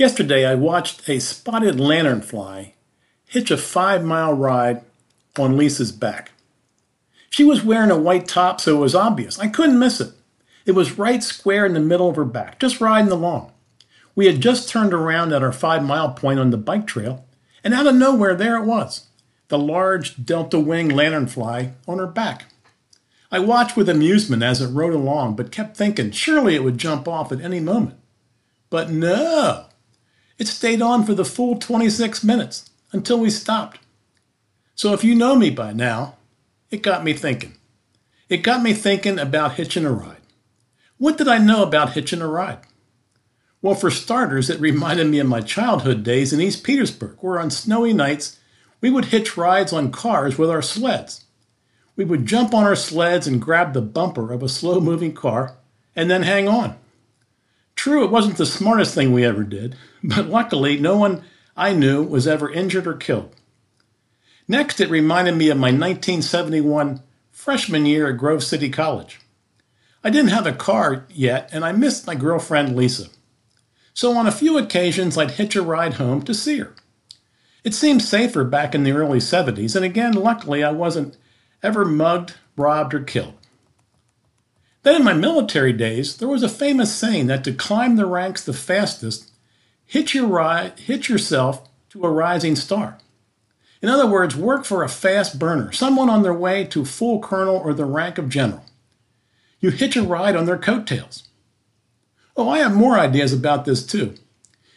Yesterday, I watched a spotted lanternfly hitch a five mile ride on Lisa's back. She was wearing a white top, so it was obvious. I couldn't miss it. It was right square in the middle of her back, just riding along. We had just turned around at our five mile point on the bike trail, and out of nowhere, there it was the large delta wing lanternfly on her back. I watched with amusement as it rode along, but kept thinking surely it would jump off at any moment. But no, it stayed on for the full 26 minutes until we stopped. So if you know me by now, it got me thinking. It got me thinking about hitching a ride. What did I know about hitching a ride? Well, for starters, it reminded me of my childhood days in East Petersburg, where on snowy nights we would hitch rides on cars with our sleds. We would jump on our sleds and grab the bumper of a slow moving car and then hang on. True, it wasn't the smartest thing we ever did, but luckily no one I knew was ever injured or killed. Next, it reminded me of my 1971 freshman year at Grove City College. I didn't have a car yet, and I missed my girlfriend Lisa. So on a few occasions, I'd hitch a ride home to see her. It seemed safer back in the early 70s, and again, luckily, I wasn't ever mugged, robbed, or killed. Then in my military days, there was a famous saying that to climb the ranks the fastest, hitch, your ri- hitch yourself to a rising star. In other words, work for a fast burner, someone on their way to full colonel or the rank of general. You hitch a ride on their coattails. Oh, I have more ideas about this too.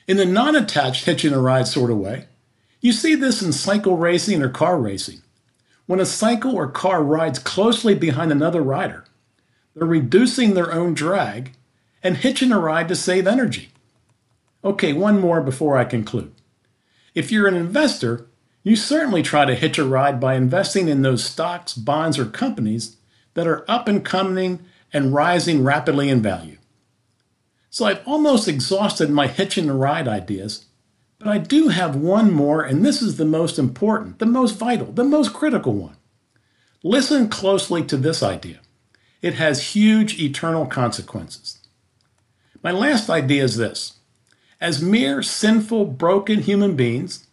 In the non attached hitching a ride sort of way, you see this in cycle racing or car racing. When a cycle or car rides closely behind another rider, they're reducing their own drag and hitching a ride to save energy. Okay, one more before I conclude. If you're an investor, you certainly try to hitch a ride by investing in those stocks, bonds, or companies that are up and coming and rising rapidly in value. So I've almost exhausted my hitching a ride ideas, but I do have one more, and this is the most important, the most vital, the most critical one. Listen closely to this idea. It has huge eternal consequences. My last idea is this as mere sinful, broken human beings,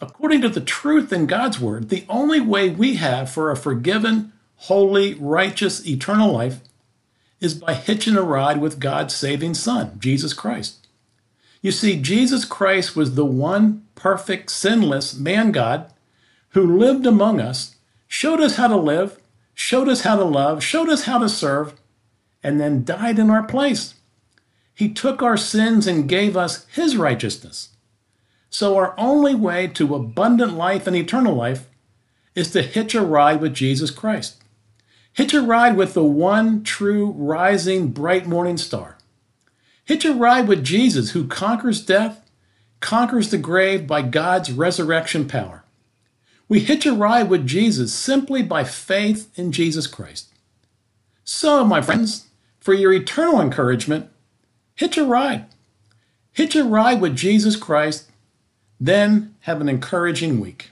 according to the truth in God's Word, the only way we have for a forgiven, holy, righteous, eternal life is by hitching a ride with God's saving Son, Jesus Christ. You see, Jesus Christ was the one perfect, sinless man God who lived among us, showed us how to live, showed us how to love, showed us how to serve, and then died in our place. He took our sins and gave us his righteousness. So, our only way to abundant life and eternal life is to hitch a ride with Jesus Christ. Hitch a ride with the one true rising bright morning star. Hitch a ride with Jesus who conquers death, conquers the grave by God's resurrection power. We hitch a ride with Jesus simply by faith in Jesus Christ. So, my friends, for your eternal encouragement, hitch a ride. Hitch a ride with Jesus Christ, then have an encouraging week.